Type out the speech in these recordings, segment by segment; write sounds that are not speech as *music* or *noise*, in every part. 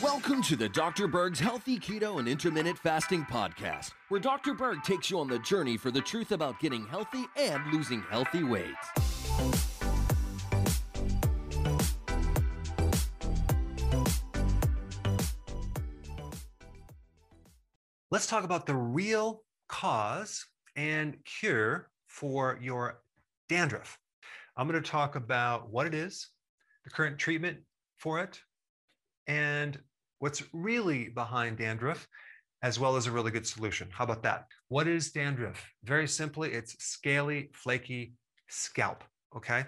Welcome to the Dr. Berg's Healthy Keto and Intermittent Fasting Podcast, where Dr. Berg takes you on the journey for the truth about getting healthy and losing healthy weight. Let's talk about the real cause and cure for your dandruff. I'm going to talk about what it is, the current treatment for it, and what's really behind dandruff, as well as a really good solution. How about that? What is dandruff? Very simply, it's scaly, flaky scalp. Okay.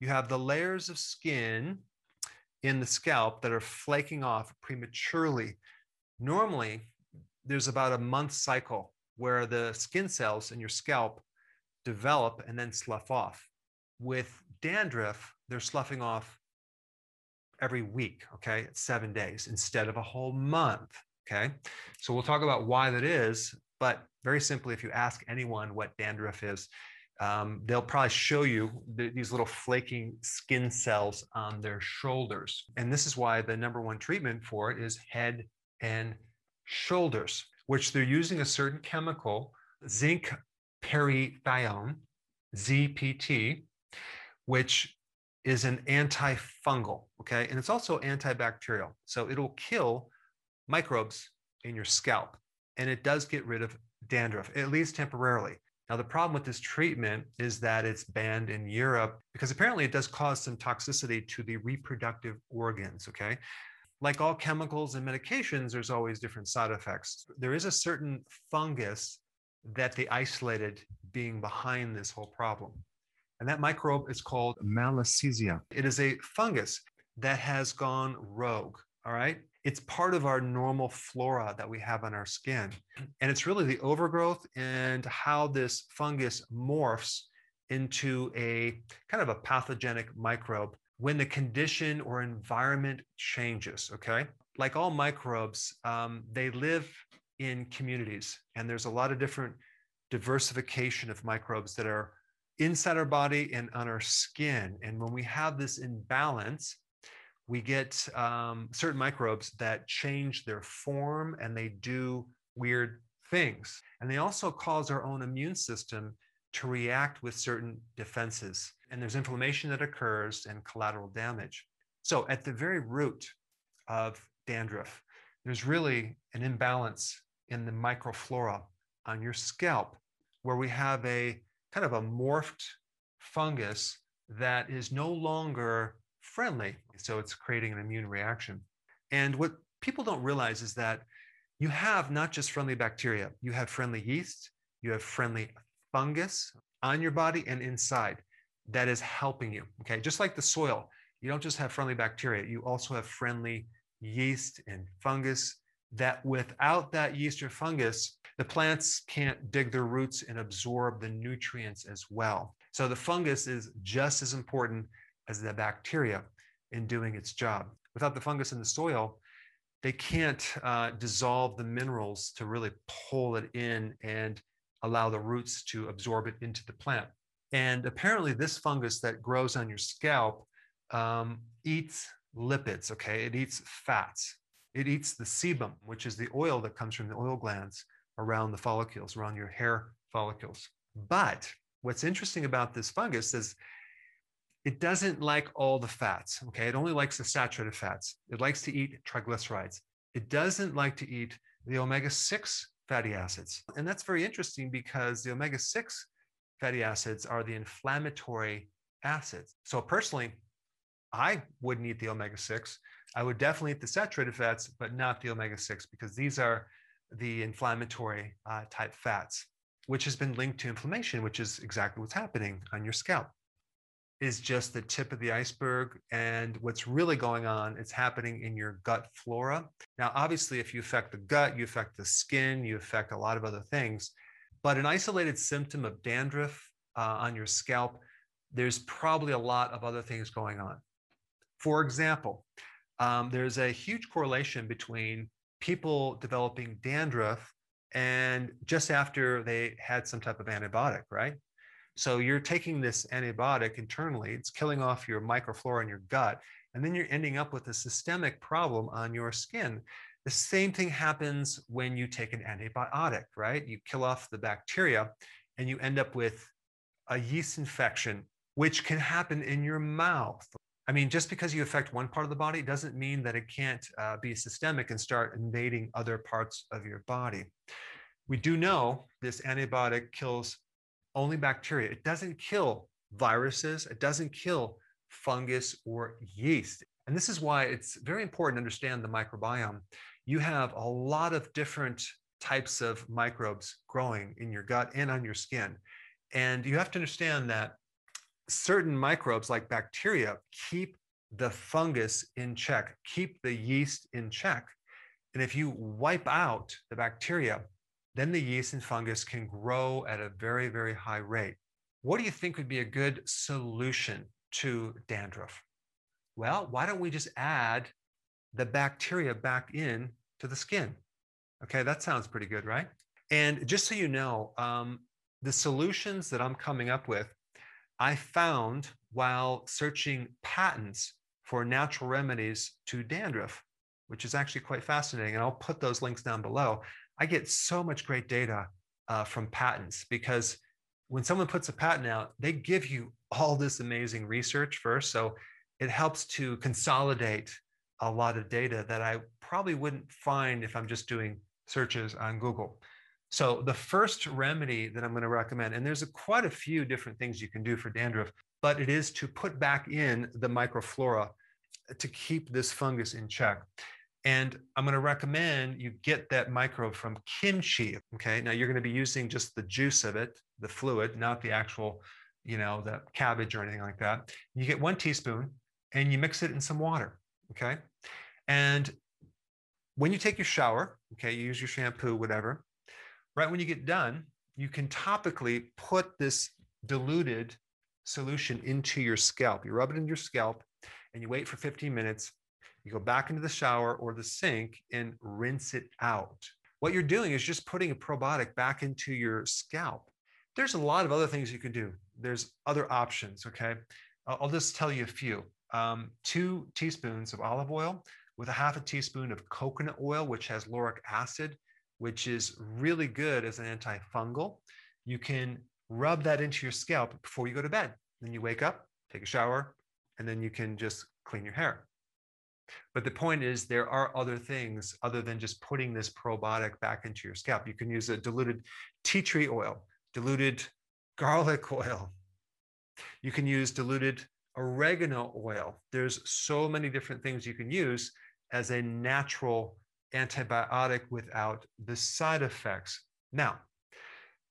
You have the layers of skin in the scalp that are flaking off prematurely. Normally, there's about a month cycle where the skin cells in your scalp develop and then slough off. With dandruff, they're sloughing off every week, okay, seven days instead of a whole month, okay? So we'll talk about why that is, but very simply, if you ask anyone what dandruff is, um, they'll probably show you the, these little flaking skin cells on their shoulders. And this is why the number one treatment for it is head and shoulders, which they're using a certain chemical, zinc pyrithione, ZPT, which is an antifungal, okay? And it's also antibacterial. So it'll kill microbes in your scalp and it does get rid of dandruff, at least temporarily. Now, the problem with this treatment is that it's banned in Europe because apparently it does cause some toxicity to the reproductive organs, okay? Like all chemicals and medications, there's always different side effects. There is a certain fungus that they isolated being behind this whole problem. And that microbe is called Malassezia. It is a fungus that has gone rogue. All right. It's part of our normal flora that we have on our skin. And it's really the overgrowth and how this fungus morphs into a kind of a pathogenic microbe when the condition or environment changes. Okay. Like all microbes, um, they live in communities, and there's a lot of different diversification of microbes that are inside our body and on our skin. And when we have this imbalance, we get um, certain microbes that change their form and they do weird things. And they also cause our own immune system to react with certain defenses. And there's inflammation that occurs and collateral damage. So, at the very root of dandruff, there's really an imbalance in the microflora on your scalp where we have a kind of a morphed fungus that is no longer friendly. So it's creating an immune reaction. And what people don't realize is that you have not just friendly bacteria, you have friendly yeast, you have friendly fungus on your body and inside that is helping you. Okay. Just like the soil, you don't just have friendly bacteria, you also have friendly yeast and fungus that without that yeast or fungus, the plants can't dig their roots and absorb the nutrients as well. So the fungus is just as important as the bacteria in doing its job. Without the fungus in the soil, they can't uh, dissolve the minerals to really pull it in and allow the roots to absorb it into the plant. And apparently, this fungus that grows on your scalp um, eats lipids, okay? It eats fats. It eats the sebum, which is the oil that comes from the oil glands around the follicles, around your hair follicles. But what's interesting about this fungus is it doesn't like all the fats. Okay. It only likes the saturated fats. It likes to eat triglycerides. It doesn't like to eat the omega 6 fatty acids. And that's very interesting because the omega 6 fatty acids are the inflammatory acids. So personally, I wouldn't eat the omega 6. I would definitely eat the saturated fats, but not the omega 6 because these are the inflammatory uh, type fats, which has been linked to inflammation, which is exactly what's happening on your scalp. Is just the tip of the iceberg. And what's really going on, it's happening in your gut flora. Now, obviously, if you affect the gut, you affect the skin, you affect a lot of other things. But an isolated symptom of dandruff uh, on your scalp, there's probably a lot of other things going on. For example, um, there's a huge correlation between people developing dandruff and just after they had some type of antibiotic, right? So you're taking this antibiotic internally, it's killing off your microflora in your gut, and then you're ending up with a systemic problem on your skin. The same thing happens when you take an antibiotic, right? You kill off the bacteria and you end up with a yeast infection, which can happen in your mouth. I mean, just because you affect one part of the body doesn't mean that it can't uh, be systemic and start invading other parts of your body. We do know this antibiotic kills only bacteria. It doesn't kill viruses, it doesn't kill fungus or yeast. And this is why it's very important to understand the microbiome. You have a lot of different types of microbes growing in your gut and on your skin. And you have to understand that certain microbes, like bacteria, keep the fungus in check, keep the yeast in check. And if you wipe out the bacteria, then the yeast and fungus can grow at a very, very high rate. What do you think would be a good solution to dandruff? Well, why don't we just add the bacteria back in to the skin? Okay, that sounds pretty good, right? And just so you know, um, the solutions that I'm coming up with, I found while searching patents for natural remedies to dandruff, which is actually quite fascinating. And I'll put those links down below. I get so much great data uh, from patents because when someone puts a patent out, they give you all this amazing research first. So it helps to consolidate a lot of data that I probably wouldn't find if I'm just doing searches on Google. So the first remedy that I'm going to recommend, and there's a, quite a few different things you can do for dandruff, but it is to put back in the microflora uh, to keep this fungus in check. And I'm going to recommend you get that microbe from kimchi. Okay. Now you're going to be using just the juice of it, the fluid, not the actual, you know, the cabbage or anything like that. You get one teaspoon and you mix it in some water. Okay. And when you take your shower, okay, you use your shampoo, whatever, right when you get done, you can topically put this diluted solution into your scalp. You rub it in your scalp and you wait for 15 minutes you go back into the shower or the sink and rinse it out. What you're doing is just putting a probiotic back into your scalp. There's a lot of other things you can do. There's other options, okay? I'll just tell you a few. Um, two teaspoons of olive oil with a half a teaspoon of coconut oil, which has lauric acid, which is really good as an antifungal. You can rub that into your scalp before you go to bed. Then you wake up, take a shower, and then you can just clean your hair. But the point is, there are other things other than just putting this probiotic back into your scalp. You can use a diluted tea tree oil, diluted garlic *laughs* oil. You can use diluted oregano oil. There's so many different things you can use as a natural antibiotic without the side effects. Now,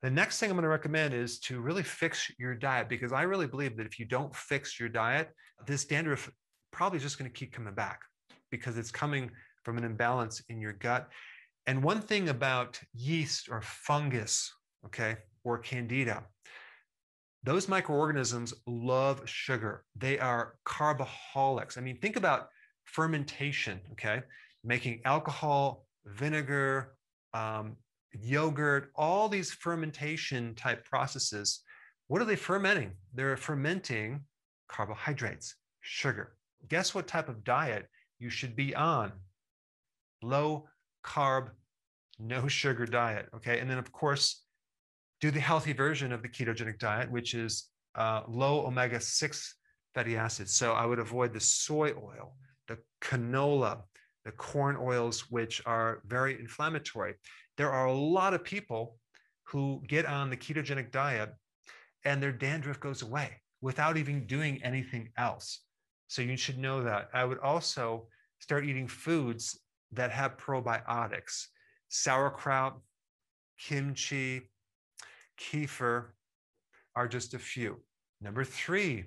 the next thing I'm going to recommend is to really fix your diet because I really believe that if you don't fix your diet, this dandruff probably is just going to keep coming back because it's coming from an imbalance in your gut. And one thing about yeast or fungus, okay, or candida, those microorganisms love sugar. They are carboholics. I mean, think about fermentation, okay, making alcohol, vinegar, um, yogurt, all these fermentation type processes. What are they fermenting? They're fermenting carbohydrates, sugar. Guess what type of diet you should be on low carb, no sugar diet. Okay. And then, of course, do the healthy version of the ketogenic diet, which is uh, low omega 6 fatty acids. So I would avoid the soy oil, the canola, the corn oils, which are very inflammatory. There are a lot of people who get on the ketogenic diet and their dandruff goes away without even doing anything else. So you should know that. I would also start eating foods that have probiotics sauerkraut, kimchi, kefir are just a few. Number three,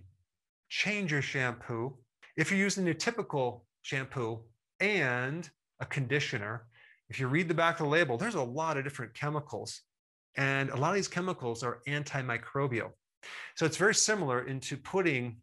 change your shampoo. If you're using a typical shampoo and a conditioner, if you read the back of the label, there's a lot of different chemicals. And a lot of these chemicals are antimicrobial. So it's very similar into putting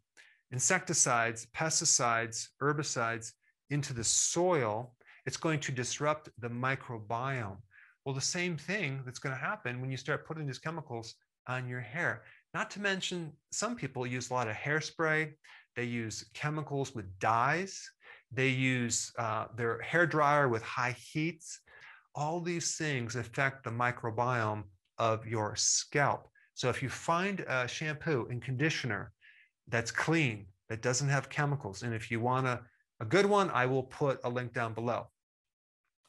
insecticides, pesticides, herbicides into the soil, it's going to disrupt the microbiome. Well, the same thing that's going to happen when you start putting these chemicals on your hair. Not to mention, some people use a lot of hairspray. They use chemicals with dyes. They use uh, their hair dryer with high heats. All these things affect the microbiome of your scalp. So if you find a shampoo and conditioner that's clean, that doesn't have chemicals, and if you want a, a good one, I will put a link down below.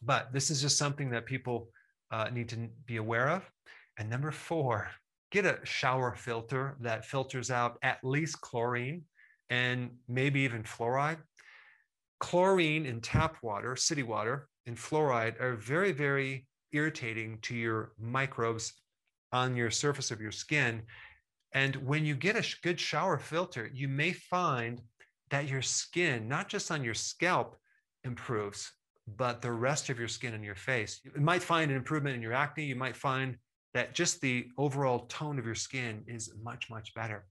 But this is just something that people uh, need to be aware of. And number four, get a shower filter that filters out at least chlorine and maybe even fluoride. Chlorine in tap water, city water, and fluoride are very, very irritating to your microbes on your surface of your skin. And when you get a good shower filter, you may find that your skin, not just on your scalp, improves, but the rest of your skin and your face. You might find an improvement in your acne. You might find that just the overall tone of your skin is much, much better.